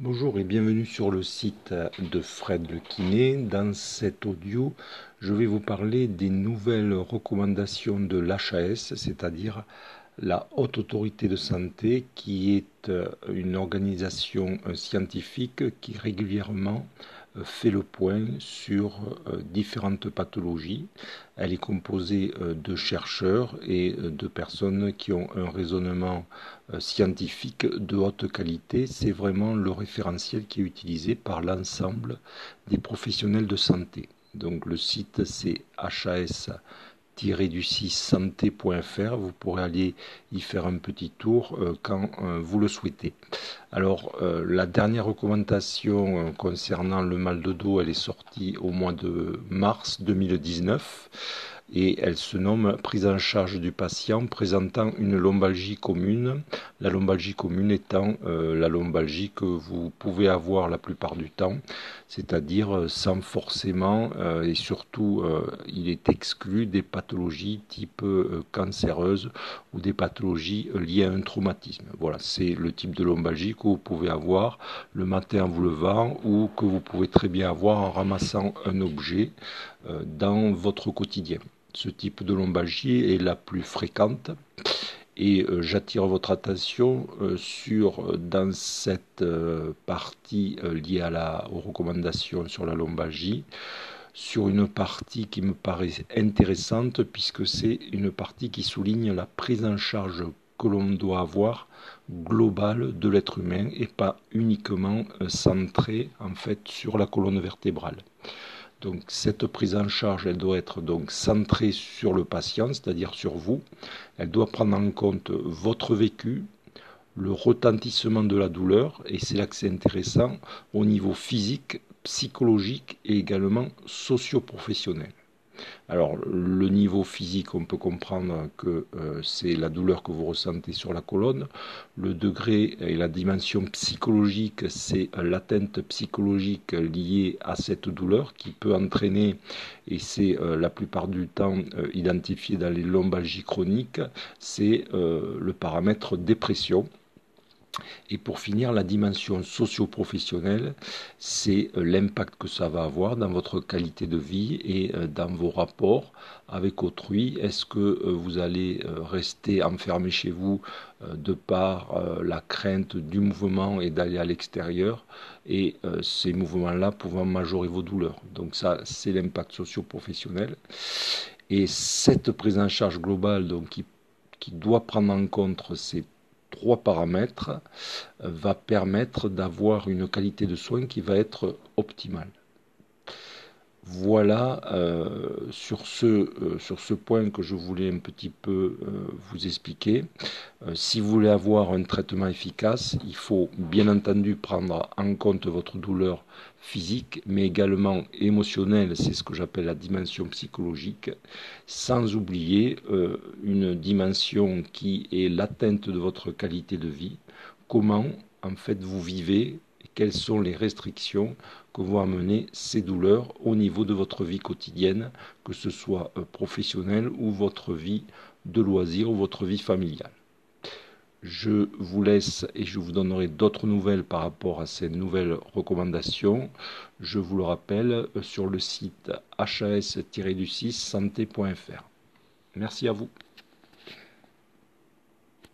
Bonjour et bienvenue sur le site de Fred Le Kiné. Dans cet audio, je vais vous parler des nouvelles recommandations de l'HAS, c'est-à-dire la Haute Autorité de Santé, qui est une organisation scientifique qui régulièrement fait le point sur euh, différentes pathologies. Elle est composée euh, de chercheurs et euh, de personnes qui ont un raisonnement scientifique de haute qualité. C'est vraiment le référentiel qui est utilisé par l'ensemble des professionnels de santé. Donc le site c'est HAS du 6 santé.fr. Vous pourrez aller y faire un petit tour euh, quand euh, vous le souhaitez. Alors, euh, la dernière recommandation concernant le mal de dos, elle est sortie au mois de mars 2019 et elle se nomme prise en charge du patient présentant une lombalgie commune. La lombalgie commune étant euh, la lombalgie que vous pouvez avoir la plupart du temps, c'est-à-dire euh, sans forcément euh, et surtout il est exclu des pathologies type cancéreuses ou des pathologies liées à un traumatisme. Voilà, c'est le type de lombalgie que vous pouvez avoir le matin en vous levant ou que vous pouvez très bien avoir en ramassant un objet dans votre quotidien ce type de lombalgie est la plus fréquente. Et euh, j'attire votre attention euh, sur, dans cette euh, partie liée à la, aux recommandations sur la lombalgie, sur une partie qui me paraît intéressante puisque c'est une partie qui souligne la prise en charge que l'on doit avoir globale de l'être humain et pas uniquement centrée en fait sur la colonne vertébrale. Donc cette prise en charge, elle doit être centrée sur le patient, c'est-à-dire sur vous. Elle doit prendre en compte votre vécu, le retentissement de la douleur, et c'est là que c'est intéressant, au niveau physique, psychologique et également socio-professionnel. Alors, le niveau physique, on peut comprendre que euh, c'est la douleur que vous ressentez sur la colonne. Le degré et la dimension psychologique, c'est l'atteinte psychologique liée à cette douleur qui peut entraîner, et c'est euh, la plupart du temps euh, identifié dans les lombalgies chroniques, c'est le paramètre dépression. Et pour finir, la dimension socio-professionnelle, c'est euh, l'impact que ça va avoir dans votre qualité de vie et euh, dans vos rapports avec autrui. Est-ce que euh, vous allez rester enfermé chez vous de par la crainte du mouvement et d'aller à l'extérieur et ces mouvements-là pouvant majorer vos douleurs? Donc ça, c'est l'impact socio-professionnel. Et cette prise en charge globale donc, qui, qui doit prendre en compte ces trois paramètres euh, va permettre d'avoir une qualité de soins qui va être optimale. Voilà euh, sur, ce, euh, sur ce point que je voulais un petit peu vous expliquer. si vous voulez avoir un traitement efficace, il faut bien entendu prendre en compte votre douleur physique, mais également émotionnelle, c'est ce que j'appelle la dimension psychologique, sans oublier une dimension qui est l'atteinte de votre qualité de vie, comment en fait vous vivez quelles sont les restrictions que vont amener ces douleurs au niveau de votre vie quotidienne, que ce soit euh, professionnelle ou votre vie de loisir ou votre vie familiale. Je vous laisse et je vous donnerai d'autres nouvelles par rapport à ces nouvelles recommandations. Je vous le rappelle euh, sur le site has-du6 santé.fr. Merci à vous.